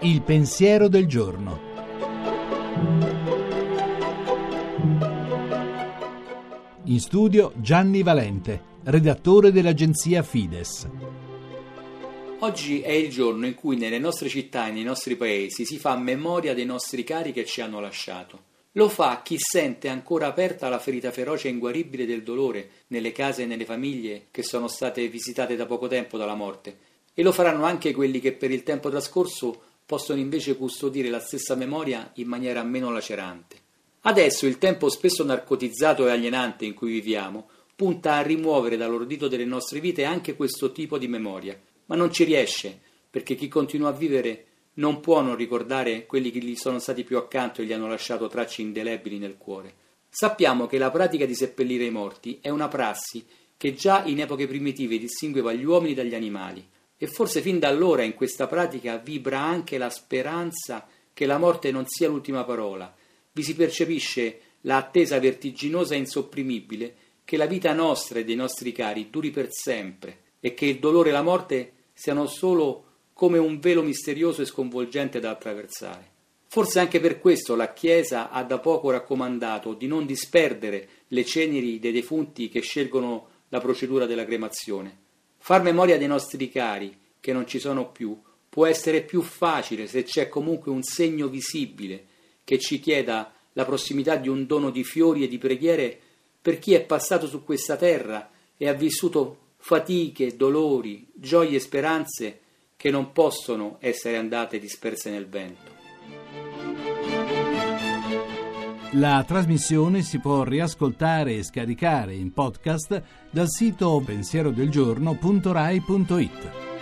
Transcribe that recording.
Il pensiero del giorno. In studio Gianni Valente, redattore dell'agenzia Fides. Oggi è il giorno in cui nelle nostre città e nei nostri paesi si fa memoria dei nostri cari che ci hanno lasciato. Lo fa chi sente ancora aperta la ferita feroce e inguaribile del dolore nelle case e nelle famiglie che sono state visitate da poco tempo dalla morte. E lo faranno anche quelli che per il tempo trascorso possono invece custodire la stessa memoria in maniera meno lacerante. Adesso il tempo spesso narcotizzato e alienante in cui viviamo punta a rimuovere dall'ordito delle nostre vite anche questo tipo di memoria, ma non ci riesce, perché chi continua a vivere non può non ricordare quelli che gli sono stati più accanto e gli hanno lasciato tracce indelebili nel cuore. Sappiamo che la pratica di seppellire i morti è una prassi che già in epoche primitive distingueva gli uomini dagli animali, e forse fin da allora in questa pratica vibra anche la speranza che la morte non sia l'ultima parola. Vi si percepisce l'attesa vertiginosa e insopprimibile che la vita nostra e dei nostri cari duri per sempre e che il dolore e la morte siano solo come un velo misterioso e sconvolgente da attraversare. Forse anche per questo la Chiesa ha da poco raccomandato di non disperdere le ceneri dei defunti che scelgono la procedura della cremazione. Far memoria dei nostri cari, che non ci sono più, può essere più facile se c'è comunque un segno visibile che ci chieda la prossimità di un dono di fiori e di preghiere per chi è passato su questa terra e ha vissuto fatiche, dolori, gioie e speranze che non possono essere andate disperse nel vento. La trasmissione si può riascoltare e scaricare in podcast dal sito pensierodelgiorno.rai.it.